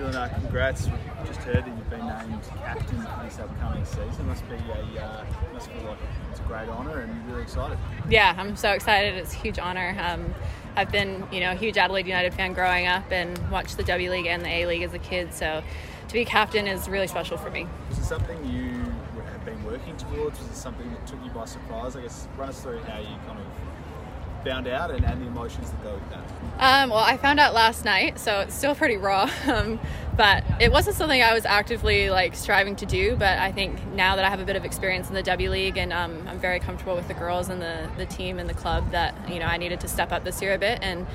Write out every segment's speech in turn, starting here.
Dylan, uh, congrats. We've just heard that you've been named captain for this upcoming season. Must be a uh, must feel like it's a great honour and you're really excited. Yeah, I'm so excited. It's a huge honour. Um, I've been, you know, a huge Adelaide United fan growing up and watched the W League and the A League as a kid. So to be captain is really special for me. Was it something you have been working towards? Was it something that took you by surprise? I guess run us through how you kind of found out and, and the emotions that go with that? Um, well, I found out last night, so it's still pretty raw. Um, but it wasn't something I was actively like striving to do. But I think now that I have a bit of experience in the W League and um, I'm very comfortable with the girls and the, the team and the club, that you know I needed to step up this year a bit. And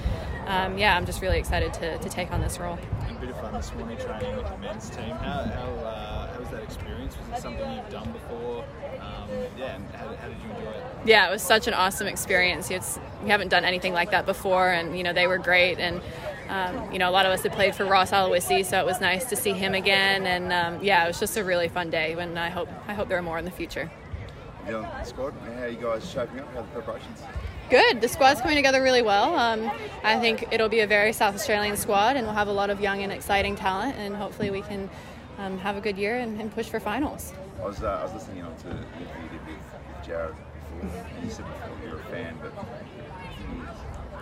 um, yeah, I'm just really excited to, to take on this role. A bit of fun this morning training with the men's team. How, how, uh, how was that experience? Was it something you've done before? Um, yeah, and how, how, did you enjoy it? Yeah, it was such an awesome experience. It's, we haven't done anything like that before, and you know they were great. And um, you know, a lot of us had played for Ross Aloisi, so it was nice to see him again. And um, yeah, it was just a really fun day. And I hope I hope there are more in the future. Yeah, squad. How are you guys shaping up? How are the preparations? Good. The squad's coming together really well. Um, I think it'll be a very South Australian squad, and we'll have a lot of young and exciting talent. And hopefully, we can um, have a good year and, and push for finals. I was, uh, I was listening on to the interview you did with, with Jared You said before you're a fan, but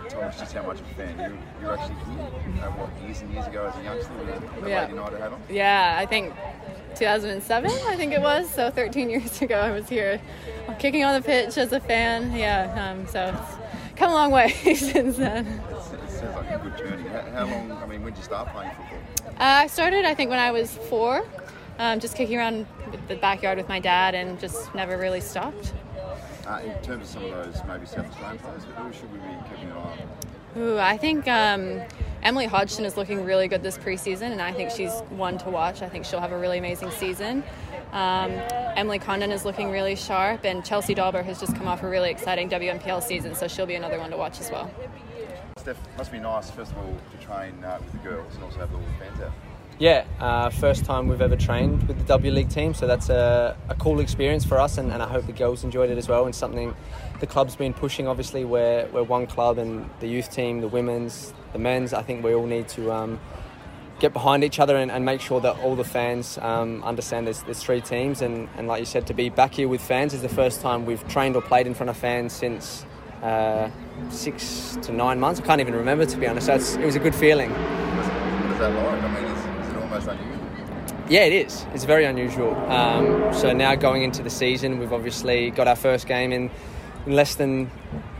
you told us just how much of a fan you, you're actually here. Uh, what, years and years ago as a youngster when yeah. Had on? Yeah, I think 2007, I think it was. So 13 years ago, I was here kicking on the pitch as a fan. Yeah, um, so it's come a long way since then. it sounds like a good journey. How, how long, I mean, when did you start playing football? Uh, I started, I think, when I was four, um, just kicking around the backyard with my dad and just never really stopped. Uh, in terms of some of those maybe South Australian players, who should we be keeping an eye on? Ooh, I think um, Emily Hodgson is looking really good this preseason, and I think she's one to watch. I think she'll have a really amazing season. Um, Emily Condon is looking really sharp, and Chelsea Dawber has just come off a really exciting WNPL season, so she'll be another one to watch as well. Steph, must be nice, first of all, to train uh, with the girls and also have all the fans out. Yeah, uh, first time we've ever trained with the W League team, so that's a, a cool experience for us, and, and, I hope the girls enjoyed it as well. And something the club's been pushing. Obviously, we're, we're one club, and the youth team, the women's, the men's. I think we all need to um, get behind each other and, and, make sure that all the fans um, understand there's, there's three teams. And, and like you said, to be back here with fans is the first time we've trained or played in front of fans since uh, six to nine months. I can't even remember to be honest. So it was a good feeling. What is that like? I mean, almost unusual. Yeah, it is. It's very unusual. Um, so now going into the season, we've obviously got our first game in, in less than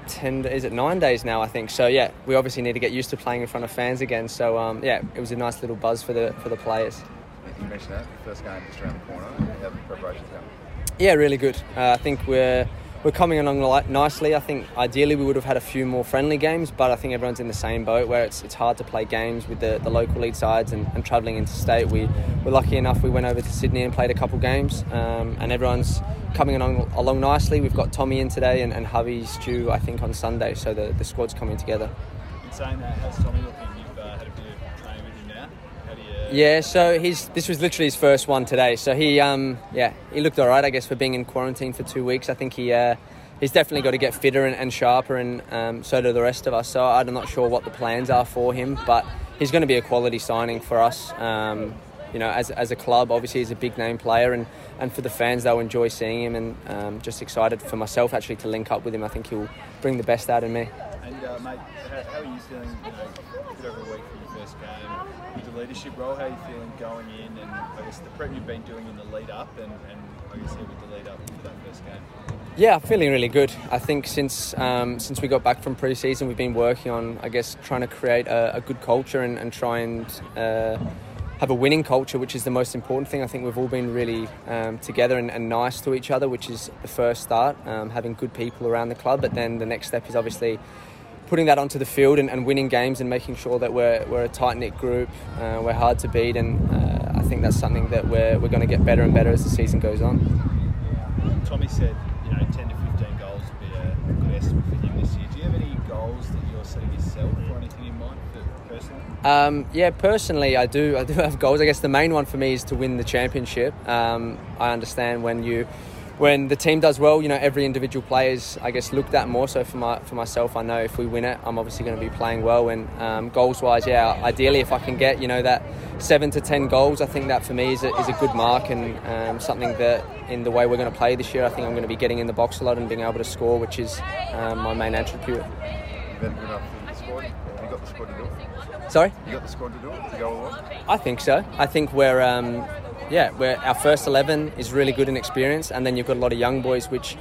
10 is it nine days now i think? So yeah we obviously need to get used to playing in front of fans again. So um, yeah it was a nice little buzz for the for the players. You mentioned that. First game just around the corner. How the preparations going yeah really good. Uh, i think we're we're coming along nicely. I think ideally we would have had a few more friendly games, but I think everyone's in the same boat where it's, it's hard to play games with the, the local league sides and, and travelling interstate. We were lucky enough we went over to Sydney and played a couple games, um, and everyone's coming along, along nicely. We've got Tommy in today and, and Hubby's due, I think, on Sunday, so the, the squad's coming together. In saying that, how's Tommy looking? Yeah, so he's this was literally his first one today. So he, um, yeah, he looked all right, I guess, for being in quarantine for two weeks. I think he. Uh, he's definitely got to get fitter and, and sharper, and um, so do the rest of us. So I'm not sure what the plans are for him, but he's going to be a quality signing for us. Um, you know, as, as a club, obviously he's a big name player, and, and for the fans, they'll enjoy seeing him. And um, just excited for myself actually to link up with him. I think he'll bring the best out of me. And uh, mate, how, how, are you feeling? You know, bit over a week from your first game, with the leadership role. How are you feeling going in, and I guess the prep you've been doing in the lead up, and, and I guess here with the lead up to that first game. Yeah, feeling really good. I think since um, since we got back from pre-season, we've been working on, I guess, trying to create a, a good culture and, and try and uh, have a winning culture, which is the most important thing. I think we've all been really um, together and, and, nice to each other, which is the first start. Um, having good people around the club, but then the next step is obviously putting that onto the field and, and winning games and making sure that we're, we're a tight knit group. Uh, we're hard to beat, and uh, I think that's something that we're, we're going to get better and better as the season goes on. Tommy said you know, 10 to 15 goals would be a good estimate for him this year. Do you have any goals that you're setting yourself or anything in mind for personally? Um, yeah, personally, I do. I do have goals. I guess the main one for me is to win the championship. Um, I understand when you when the team does well, you know, every individual player is, I guess, looked at more. So for my for myself, I know if we win it, I'm obviously going to be playing well. And um, goals wise, yeah, ideally if I can get, you know, that seven to ten goals, I think that for me is a, is a good mark and um, something that in the way we're going to play this year, I think I'm going to be getting in the box a lot and being able to score, which is um, my main attribute. You've been good enough for the squad. You got the squad to do it? Sorry. You got the squad to do it to go along. I think so. I think we're, um, yeah, we're, our first 11 is really good in experience, and then you've got a lot of young boys, which,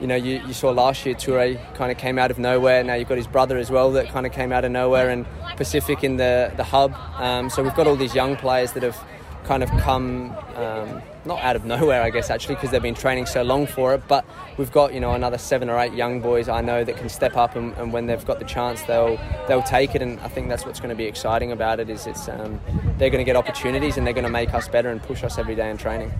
you know, you, you saw last year, Toure kind of came out of nowhere. Now you've got his brother as well that kind of came out of nowhere, and Pacifique in the, the hub. Um, so we've got all these young players that have kind of come um, not out of nowhere, I guess, actually, because they've been training so long for it. But we've got you know another seven or eight young boys I know that can step up, and, and when they've got the chance, they'll they'll take it. And I think that's what's going to be exciting about it is it's um, they're going to get opportunities and they're going to make us better and push us every day in training.